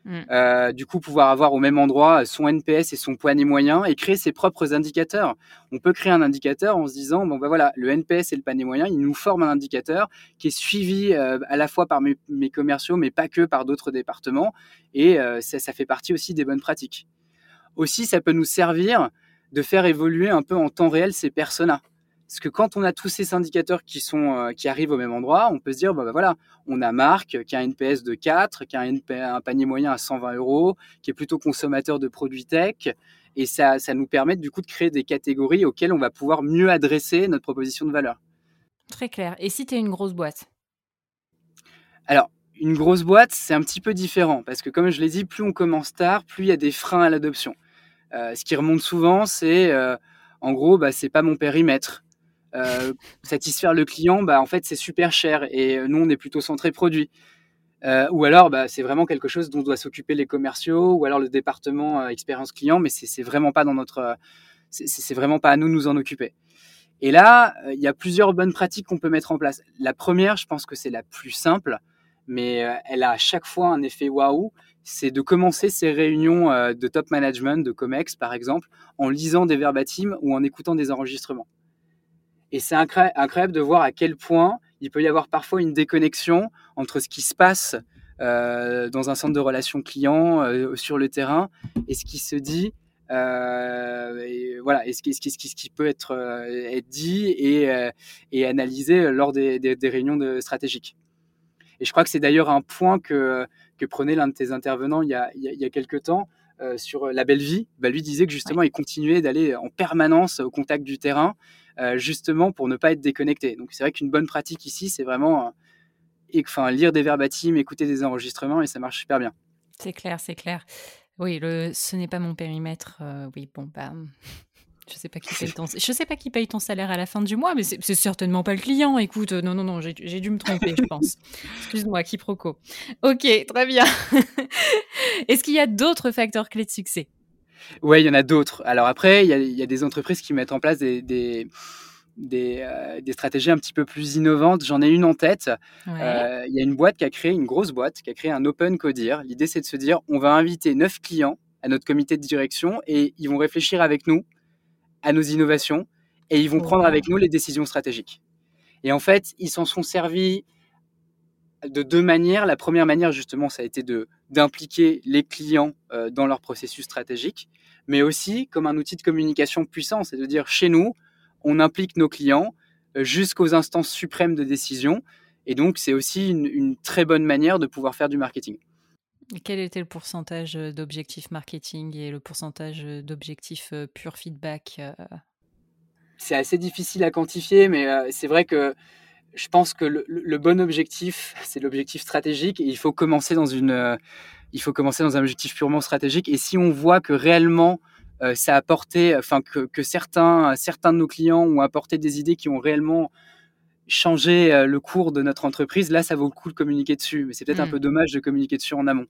Mm. Euh, du coup, pouvoir avoir au même endroit son NPS et son poignet moyen et créer ses propres indicateurs. On peut créer un indicateur en se disant, bon ben voilà, le NPS et le panier moyen, ils nous forment un indicateur qui est suivi euh, à la fois par mes, commerciaux, mais pas que par d'autres départements. Et euh, ça, fait partie aussi des bonnes pratiques. Aussi, ça peut nous servir de faire évoluer un peu en temps réel ces personas. Parce que quand on a tous ces indicateurs qui, sont, euh, qui arrivent au même endroit, on peut se dire, bah, bah, voilà, on a Marc qui a un NPS de 4, qui a un, panier moyen à 120 euros, qui est plutôt consommateur de produits tech. Et ça, ça nous permet du coup de créer des catégories auxquelles on va pouvoir mieux adresser notre proposition de valeur. Très clair. Et si tu es une grosse boîte? Alors, une grosse boîte, c'est un petit peu différent. Parce que comme je l'ai dit, plus on commence tard, plus il y a des freins à l'adoption. Euh, ce qui remonte souvent, c'est euh, en gros, bah, c'est pas mon périmètre. Euh, satisfaire le client, bah, en fait, c'est super cher et nous, on est plutôt centré produit. Euh, ou alors, bah, c'est vraiment quelque chose dont doit s'occuper les commerciaux ou alors le département euh, expérience client, mais c'est vraiment pas dans notre, c'est vraiment pas à nous de nous en occuper. Et là, il y a plusieurs bonnes pratiques qu'on peut mettre en place. La première, je pense que c'est la plus simple, mais elle a à chaque fois un effet waouh. C'est de commencer ces réunions de top management, de COMEX par exemple, en lisant des verbatims ou en écoutant des enregistrements. Et c'est incroyable de voir à quel point il peut y avoir parfois une déconnexion entre ce qui se passe euh, dans un centre de relations clients euh, sur le terrain et ce qui se dit euh, et voilà et ce qui, ce qui, ce qui peut être, être dit et, et, analysé lors des, des, réunions de, stratégiques. Et je crois que c'est d'ailleurs un point que, que prenait l'un de tes intervenants il y a, il y a quelques temps sur la belle vie. Bah, lui disait que justement il continuait d'aller en permanence au contact du terrain justement pour ne pas être déconnecté. Donc c'est vrai qu'une bonne pratique ici, c'est vraiment euh, enfin, lire des verbatims, écouter des enregistrements et ça marche super bien. C'est clair, c'est clair. Oui, le, ce n'est pas mon périmètre. Euh, oui, bon, bah, je sais pas qui paye ton, je sais pas qui paye ton salaire à la fin du mois, mais c'est certainement pas le client. Écoute, non, non, non, j'ai dû me tromper, je pense. Excuse-moi, quiproquo. Ok, très bien. Est-ce qu'il y a d'autres facteurs clés de succès? Oui, il y en a d'autres. Alors après, il y, a, des entreprises qui mettent en place des, des, euh, stratégies un petit peu plus innovantes. J'en ai une en tête. Euh, il y a une boîte qui a créé, une grosse boîte, qui a créé un Open Codir. L'idée, c'est de se dire, on va inviter neuf clients à notre comité de direction et ils vont réfléchir avec nous à nos innovations et ils vont prendre avec nous les décisions stratégiques. Et en fait, ils s'en sont servis de deux manières. La première manière, justement, ça a été de d'impliquer les clients euh, dans leur processus stratégique, mais aussi comme un outil de communication puissant, c'est de dire chez nous, on implique nos clients euh, jusqu'aux instances suprêmes de décision, et donc c'est aussi une, très bonne manière de pouvoir faire du marketing. quel était le pourcentage euh, d'objectifs marketing et le pourcentage d'objectifs pur feedback C'est assez difficile à quantifier, mais c'est vrai que je pense que le, bon objectif, c'est l'objectif stratégique et il faut commencer dans une, euh, il faut commencer dans un objectif purement stratégique. Et si on voit que réellement euh, ça a apporté, enfin que, certains, certains de nos clients ont apporté des idées qui ont réellement changé euh, le cours de notre entreprise, là ça vaut le coup de communiquer dessus. Mais c'est peut-être un mmh. peu dommage de communiquer dessus en amont.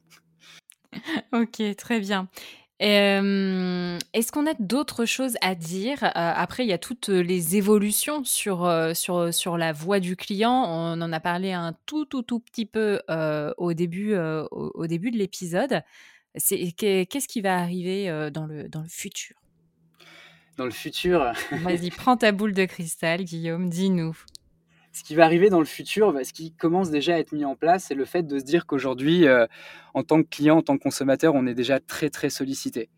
Ok, très bien. Est-ce qu'on a d'autres choses à dire? Après, il y a toutes les évolutions sur, sur, sur la voix du client. On en a parlé un tout, tout, tout petit peu au, début, au, début de l'épisode. Qu'est-ce qui va arriver dans, le, dans le futur? Dans le futur? Vas-y, prends ta boule de cristal, Guillaume, dis-nous ce qui va arriver dans le futur, bah, ce qui commence déjà à être mis en place, c'est le fait de se dire qu'aujourd'hui, euh, en tant que client, en tant que consommateur, on est déjà très très sollicité.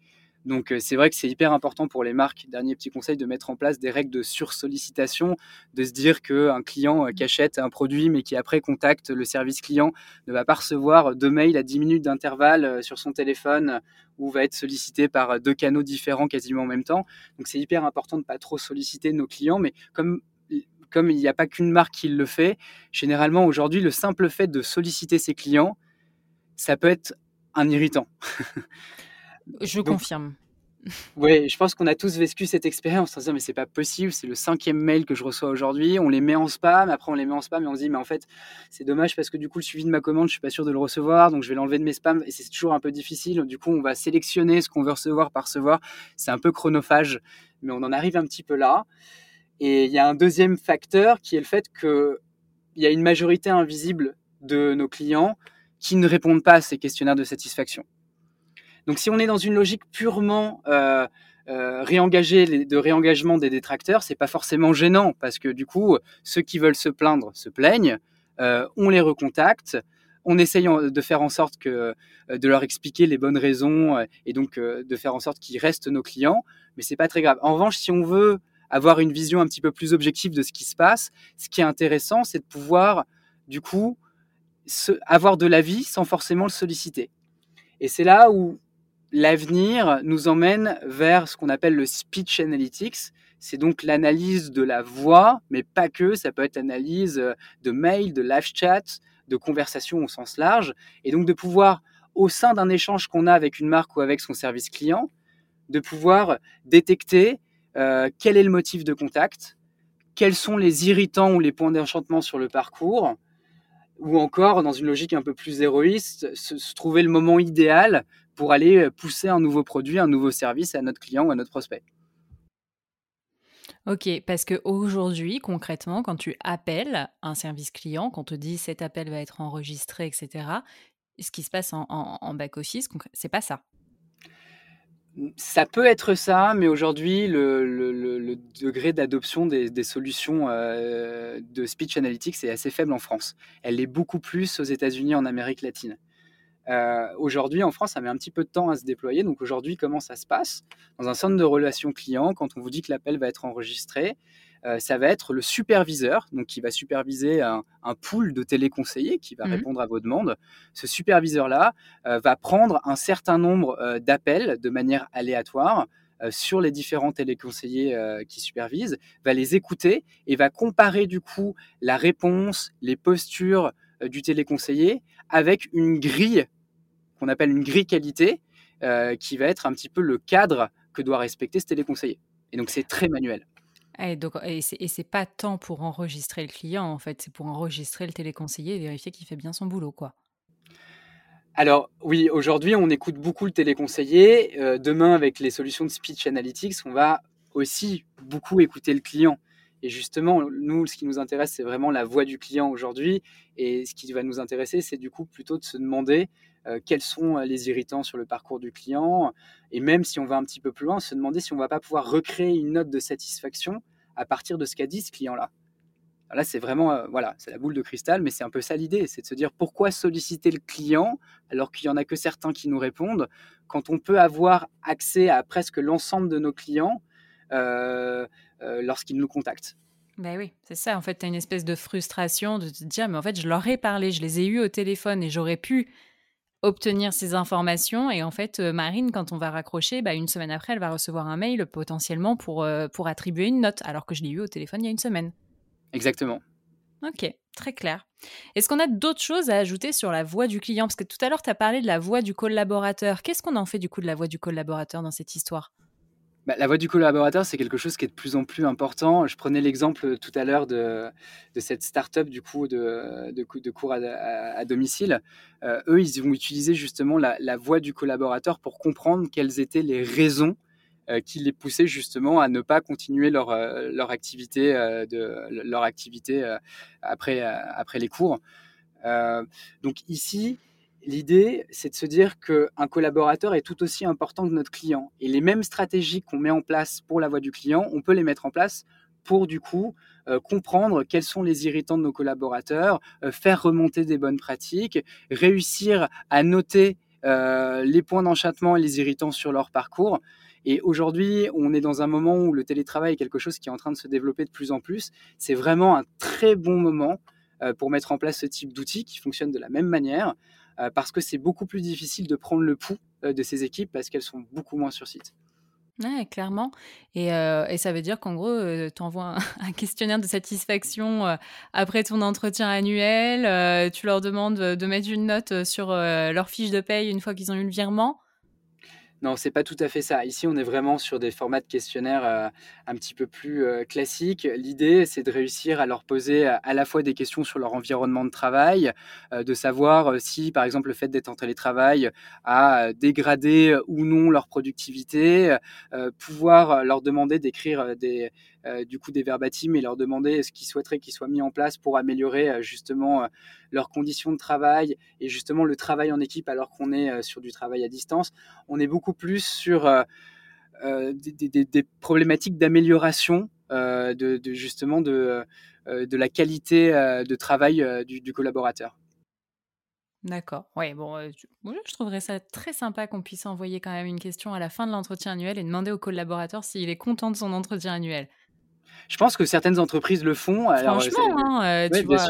Donc euh, c'est vrai que c'est hyper important pour les marques, dernier petit conseil, de mettre en place des règles de sursollicitation, de se dire qu'un client euh, qui achète un produit mais qui après contacte le service client ne va pas recevoir deux mails à 10 minutes d'intervalle sur son téléphone ou va être sollicité par deux canaux différents quasiment en même temps. Donc c'est hyper important de ne pas trop solliciter nos clients, mais comme comme il n'y a pas qu'une marque qui le fait, généralement aujourd'hui, le simple fait de solliciter ses clients, ça peut être un irritant. Je confirme. Oui, je pense qu'on a tous vécu cette expérience en se disant mais c'est pas possible, c'est le cinquième mail que je reçois aujourd'hui, on les met en spam, après on les met en spam et on se dit mais en fait c'est dommage parce que du coup le suivi de ma commande je suis pas sûr de le recevoir donc je vais l'enlever de mes spams et c'est toujours un peu difficile. Du coup on va sélectionner ce qu'on veut recevoir par recevoir, c'est un peu chronophage mais on en arrive un petit peu là. Et il y a un deuxième facteur qui est le fait qu'il y a une majorité invisible de nos clients qui ne répondent pas à ces questionnaires de satisfaction. Donc si on est dans une logique purement euh, euh, de réengagement des détracteurs, c'est pas forcément gênant parce que du coup, ceux qui veulent se plaindre se plaignent, euh, on les recontacte, on essaye de faire en sorte que de leur expliquer les bonnes raisons et donc de faire en sorte qu'ils restent nos clients, mais c'est pas très grave. En revanche, si on veut avoir une vision un petit peu plus objective de ce qui se passe, ce qui est intéressant, c'est de pouvoir du coup avoir de l'avis sans forcément le solliciter. Et c'est là où l'avenir nous emmène vers ce qu'on appelle le speech analytics. C'est donc l'analyse de la voix, mais pas que. Ça peut être l'analyse euh, de mail, de live chat, de conversation au sens large. Et donc de pouvoir, au sein d'un échange qu'on a avec une marque ou avec son service client, de pouvoir détecter quel est le motif de contact, quels sont les irritants ou les points d'enchantement sur le parcours, ou encore, dans une logique un peu plus héroïste, se, trouver le moment idéal pour aller euh, pousser un nouveau produit, un nouveau service à notre client ou à notre prospect? Ok, parce qu'aujourd'hui, concrètement, quand tu appelles un service client, qu'on te dit cet appel va être enregistré, etc., ce qui se passe en, en back-office, c'est pas ça. Ça peut être ça, mais aujourd'hui, le, degré d'adoption des, solutions euh, de speech analytics est assez faible en France. Elle est beaucoup plus aux États-Unis, en Amérique latine. Euh, aujourd'hui, en France, ça met un petit peu de temps à se déployer. Donc aujourd'hui, comment ça se passe? Dans un centre de relations clients, quand on vous dit que l'appel va être enregistré, ça va être le superviseur, donc qui va superviser un, pool de téléconseillers qui va mmh répondre à vos demandes. Ce superviseur-là euh, va prendre un certain nombre euh, d'appels de manière aléatoire sur les différents téléconseillers qui supervisent, va les écouter et va comparer du coup la réponse, les postures du téléconseiller avec une grille qu'on appelle une grille qualité, qui va être un petit peu le cadre que doit respecter ce téléconseiller. Et donc c'est très manuel. Et donc et c'est pas tant pour enregistrer le client, en fait, c'est pour enregistrer le téléconseiller et vérifier qu'il fait bien son boulot, quoi. Alors oui, aujourd'hui, on écoute beaucoup le téléconseiller. Euh, demain, avec les solutions de speech analytics, on va aussi beaucoup écouter le client. Et justement, nous, ce qui nous intéresse, c'est vraiment la voix du client aujourd'hui. Et ce qui va nous intéresser, c'est du coup plutôt de se demander euh, quels sont euh, les irritants sur le parcours du client. Et même si on va un petit peu plus loin, se demander si on ne va pas pouvoir recréer une note de satisfaction à partir de ce qu'a dit ce client-là. Là, c'est vraiment, euh, voilà, c'est la boule de cristal, mais c'est un peu ça l'idée, c'est de se dire pourquoi solliciter le client alors qu'il n'y en a que certains qui nous répondent, quand on peut avoir accès à presque l'ensemble de nos clients lorsqu'ils nous contactent. Ben oui, c'est ça. En fait, tu as une espèce de frustration de te dire, mais en fait, je leur ai parlé, je les ai eus au téléphone et j'aurais pu obtenir ces informations. Et en fait, euh, Marine, quand on va raccrocher, bah, une semaine après, elle va recevoir un mail potentiellement pour, euh, pour attribuer une note, alors que je l'ai eu au téléphone il y a une semaine. Exactement. Ok, très clair. Est-ce qu'on a d'autres choses à ajouter sur la voix du client? Parce que tout à l'heure, tu as parlé de la voix du collaborateur. Qu'est-ce qu'on en fait du coup de la voix du collaborateur dans cette histoire? Bah, la voix du collaborateur, c'est quelque chose qui est de plus en plus important. Je prenais l'exemple euh, tout à l'heure de, cette start-up du coup de, cours à, domicile. Euh, eux, ils vont utiliser justement la, voix du collaborateur pour comprendre quelles étaient les raisons euh, qui les poussaient justement à ne pas continuer leur activité après, après les cours. donc ici, L'idée, c'est de se dire qu'un collaborateur est tout aussi important que notre client. Et les mêmes stratégies qu'on met en place pour la voix du client, on peut les mettre en place pour du coup euh, comprendre quels sont les irritants de nos collaborateurs, euh, faire remonter des bonnes pratiques, réussir à noter euh, les points d'enchantement et les irritants sur leur parcours. Et aujourd'hui, on est dans un moment où le télétravail est quelque chose qui est en train de se développer de plus en plus. C'est vraiment un très bon moment pour mettre en place ce type d'outils qui fonctionne de la même manière. Euh, parce que c'est beaucoup plus difficile de prendre le pouls euh, de ces équipes parce qu'elles sont beaucoup moins sur site. Ouais, clairement. Et, euh, et, ça veut dire qu'en gros, tu envoies un, questionnaire de satisfaction après ton entretien annuel. tu leur demandes de mettre une note sur leur fiche de paye une fois qu'ils ont eu le virement. Non, c'est pas tout à fait ça. Ici, on est vraiment sur des formats de questionnaires euh, un petit peu plus euh, classiques. L'idée, c'est de réussir à leur poser euh, à la fois des questions sur leur environnement de travail, de savoir si, par exemple, le fait d'être en télétravail a dégradé ou non leur productivité, pouvoir leur demander d'écrire des, du coup des verbatims et leur demander ce qu'ils souhaiteraient qu'ils soient mis en place pour améliorer justement leurs conditions de travail et justement le travail en équipe alors qu'on est sur du travail à distance. On est beaucoup plus sur des, problématiques d'amélioration de, justement de, la qualité de travail du collaborateur. D'accord. Ouais, bon, je trouverais ça très sympa qu'on puisse envoyer quand même une question à la fin de l'entretien annuel et demander au collaborateur s'il est content de son entretien annuel. Je pense que certaines entreprises le font. Alors, Franchement, hein, tu vois,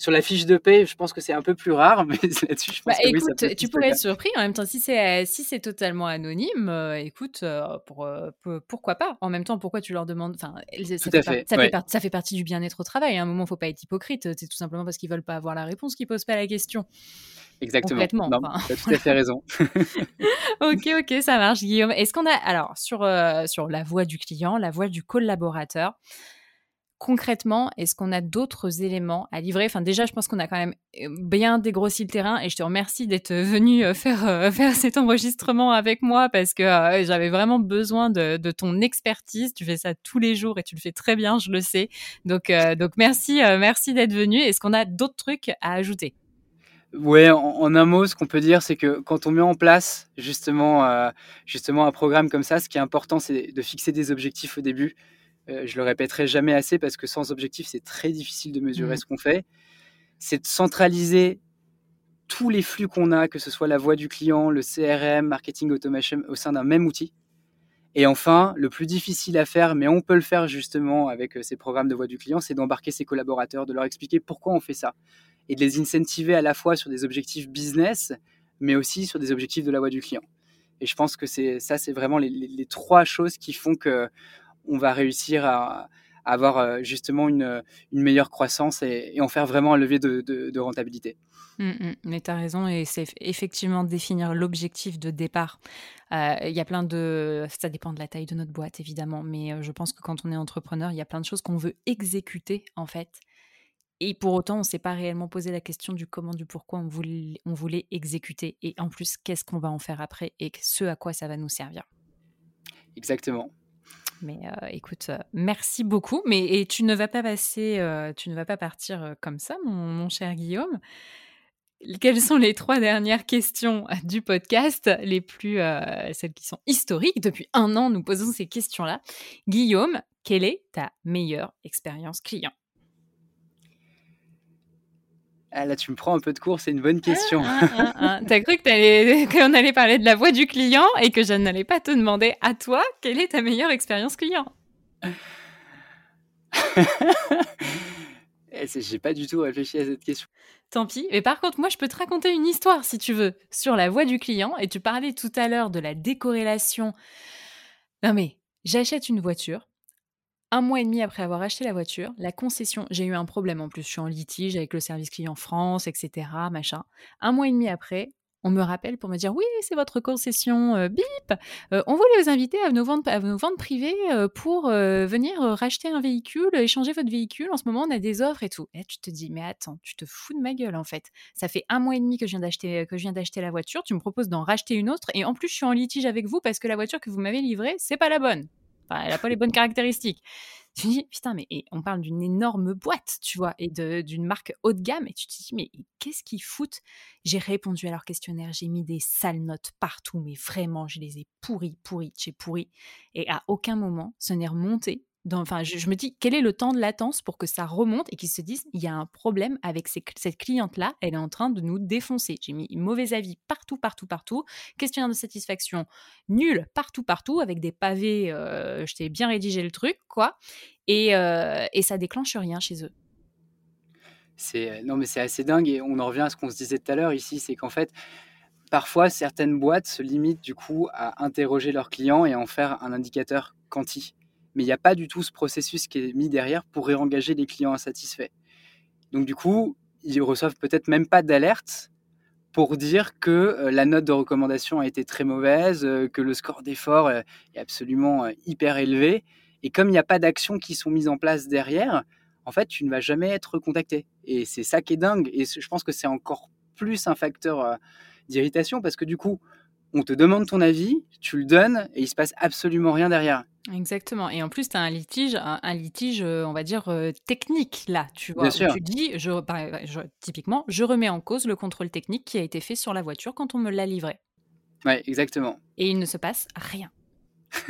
sur la fiche de paie, je pense que c'est un peu plus rare, mais là-dessus, je pense bah, que écoute, oui, tu pourrais être surpris. En même temps, si c'est si c'est totalement anonyme, euh, écoute, euh, pour, euh, pourquoi pas? En même temps, pourquoi tu leur demandes Enfin, ça, fait, fait. Ça, fait ça, fait partie du bien-être au travail. À un moment, il faut pas être hypocrite. C'est tout simplement parce qu'ils veulent pas avoir la réponse qu'ils posent pas la question. Exactement. Complètement. Tu as tout à fait raison. ok, ok, ça marche, Guillaume. Est-ce qu'on a alors sur sur la voix du client, la voix du collaborateur concrètement, est-ce qu'on a d'autres éléments à livrer? Enfin, déjà, je pense qu'on a quand même euh, bien dégrossi le terrain et je te remercie d'être venu euh, faire, euh, faire cet enregistrement avec moi parce que j'avais vraiment besoin de, ton expertise. Tu fais ça tous les jours et tu le fais très bien, je le sais. Donc, donc merci, merci d'être venu. Est-ce qu'on a d'autres trucs à ajouter? Ouais, en, un mot, ce qu'on peut dire, c'est que quand on met en place justement, justement un programme comme ça, ce qui est important, c'est de fixer des objectifs au début. Euh, je le répéterai jamais assez parce que sans objectif, c'est très difficile de mesurer mmh. ce qu'on fait. C'est de centraliser tous les flux qu'on a, que ce soit la voix du client, le CRM, marketing automation, au sein d'un même outil. Et enfin, le plus difficile à faire, mais on peut le faire justement avec euh, ces programmes de voix du client, c'est d'embarquer ses collaborateurs, de leur expliquer pourquoi on fait ça et de les incentiver à la fois sur des objectifs business, mais aussi sur des objectifs de la voix du client. Et je pense que c'est ça, c'est vraiment les, trois choses qui font que on va réussir à, avoir euh, justement une, meilleure croissance et, en faire vraiment un levier de, rentabilité. Mmh, mmh. mais tu as raison, et c'est effectivement définir l'objectif de départ. Euh, il y a plein de. Ça dépend de la taille de notre boîte, évidemment, mais euh, je pense que quand on est entrepreneur, il y a plein de choses qu'on veut exécuter, en fait. Et pour autant, on ne s'est pas réellement posé la question du comment, du pourquoi on voulait, on voulait exécuter. Et en plus, qu'est-ce qu'on va en faire après et ce à quoi ça va nous servir. Exactement. Mais euh, écoute, euh, merci beaucoup. Mais et tu ne vas pas passer, euh, tu ne vas pas partir comme ça, mon, cher Guillaume. Quelles sont les trois dernières questions du podcast, les plus, celles qui sont historiques? Depuis un an, nous posons ces questions-là. Guillaume, quelle est ta meilleure expérience client? Ah, là, tu me prends un peu de cours, c'est une bonne question. Ah, ah, T'as cru qu'on allait parler de la voix du client et que je n'allais pas te demander à toi quelle est ta meilleure expérience client? Eh, J'ai pas du tout réfléchi à cette question. Tant pis. Mais par contre, moi, je peux te raconter une histoire, si tu veux, sur la voix du client. Et tu parlais tout à l'heure de la décorrélation. Non mais, j'achète une voiture un mois et demi après avoir acheté la voiture, la concession, j'ai eu un problème en plus, je suis en litige avec le service client France, etc. Machin. Un mois et demi après, on me rappelle pour me dire oui, c'est votre concession, euh, bip. Euh, on voulait vous inviter à nos ventes, à euh, pour venir racheter un véhicule, échanger votre véhicule. En ce moment, on a des offres et tout. Et tu te dis mais attends, tu te fous de ma gueule en fait. Ça fait un mois et demi que je viens d'acheter que je viens d'acheter la voiture. Tu me proposes d'en racheter une autre et en plus je suis en litige avec vous parce que la voiture que vous m'avez livrée, c'est pas la bonne elle n'a pas les bonnes caractéristiques. Tu te dis, putain, mais on parle d'une énorme boîte, tu vois, et d'une marque haut de gamme. Et tu te dis, mais qu'est-ce qu'ils foutent? J'ai répondu à leur questionnaire, j'ai mis des sales notes partout, mais vraiment, je les ai pourris, pourris, j'ai pourri. Et à aucun moment, ce n'est remonté enfin, je, me dis, quel est le temps de latence pour que ça remonte et qu'ils se disent, il y a un problème avec cette cliente-là, elle est en train de nous défoncer. J'ai mis mauvais avis partout, partout, partout. Questionnaire de satisfaction nul partout, partout, avec des pavés. Euh, je t'ai bien rédigé le truc, quoi. Et, euh, et ça déclenche rien chez eux. C'est non, mais c'est assez dingue et on en revient à ce qu'on se disait tout à l'heure ici, c'est qu'en fait, parfois certaines boîtes se limitent du coup à interroger leurs clients et en faire un indicateur quanti mais il n'y a pas du tout ce processus qui est mis derrière pour réengager les clients insatisfaits. Donc du coup, ils reçoivent peut-être même pas d'alerte pour dire que euh, la note de recommandation a été très mauvaise, euh, que le score d'effort euh, est absolument hyper élevé. Et comme il n'y a pas d'actions qui sont mises en place derrière, en fait, tu ne vas jamais être contacté. Et c'est ça qui est dingue. Et je pense que c'est encore plus un facteur d'irritation parce que du coup, on te demande ton avis, tu le donnes et il se passe absolument rien derrière. Exactement. Et en plus, tu as un litige, un, litige, euh, on va dire, euh, technique là, tu vois. Bien sûr. Tu dis, je, typiquement, je remets en cause le contrôle technique qui a été fait sur la voiture quand on me l'a livré. Ouais, exactement. Et il ne se passe rien.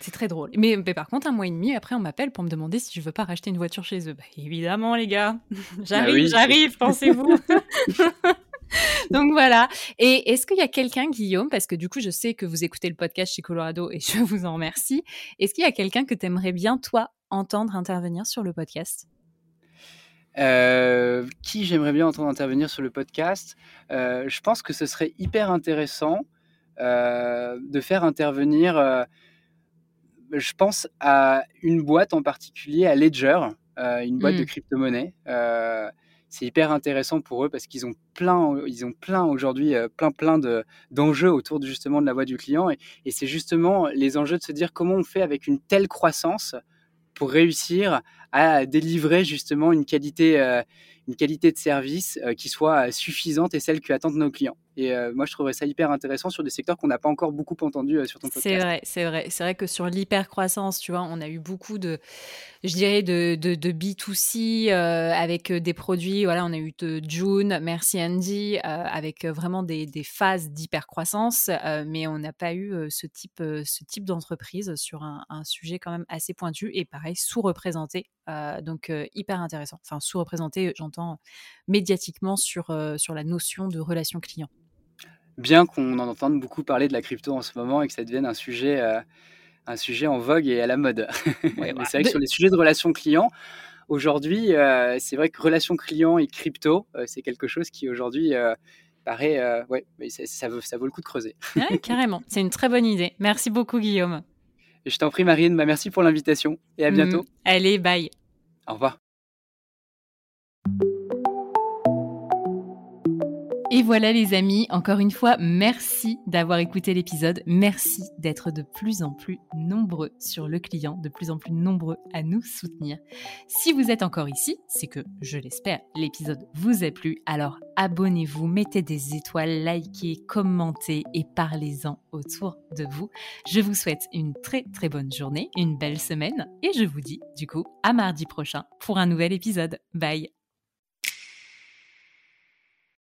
C'est très drôle. Mais, par contre, un mois et demi après, on m'appelle pour me demander si je veux pas racheter une voiture chez eux. Bah, évidemment, les gars. J'arrive, bah j'arrive, pensez-vous. Donc voilà. Et est-ce qu'il y a quelqu'un, Guillaume, parce que du coup, je sais que vous écoutez le podcast chez Colorado et je vous en remercie. Est-ce qu'il y a quelqu'un que tu aimerais bien, toi, entendre intervenir sur le podcast? Euh, qui j'aimerais bien entendre intervenir sur le podcast? Euh, Je pense que ce serait hyper intéressant euh, de faire intervenir, je pense à une boîte en particulier, à Ledger, une boîte de mmh. crypto-monnaie c'est hyper intéressant pour eux parce qu'ils ont plein, ils ont plein aujourd'hui, euh, plein plein de d'enjeux autour de, justement de la voix du client et, et c'est justement les enjeux de se dire comment on fait avec une telle croissance pour réussir à délivrer justement une qualité, euh, une qualité de service euh, qui soit suffisante et celle que attendent nos clients. Et euh, moi, je trouverais ça hyper intéressant sur des secteurs qu'on n'a pas encore beaucoup entendu sur ton podcast. C'est vrai, c'est vrai. C'est vrai que sur l'hypercroissance, tu vois, on a eu beaucoup de, je dirais, de, de, de B2C avec des produits. Voilà, on a eu de June, Merci Andy, avec vraiment des, des phases d'hypercroissance, mais on n'a pas eu ce type, ce type d'entreprise sur un, un, sujet quand même assez pointu et pareil, sous-représenté donc hyper intéressant. Enfin, sous-représenté, j'entends médiatiquement sur, sur la notion de relation client. Bien qu'on en entende beaucoup parler de la crypto en ce moment et que ça devienne un sujet, un sujet en vogue et à la mode. Ouais, C'est vrai que sur les sujets de relation client, aujourd'hui, c'est vrai que relation client et crypto, c'est quelque chose qui aujourd'hui paraît, ouais, ça, vaut, ça vaut le coup de creuser. carrément, c'est une très bonne idée. Merci beaucoup, Guillaume. Je t'en prie, Marine. Bah, merci pour l'invitation et à mm. bientôt. allez, bye. Au revoir. Et voilà les amis, encore une fois, merci d'avoir écouté l'épisode. Merci d'être de plus en plus nombreux sur le client, de plus en plus nombreux à nous soutenir. Si vous êtes encore ici, c'est que, je l'espère, l'épisode vous a plu. Alors abonnez-vous, mettez des étoiles, likez, commentez et parlez-en autour de vous. Je vous souhaite une très très bonne journée, une belle semaine et je vous dis du coup à mardi prochain pour un nouvel épisode. Bye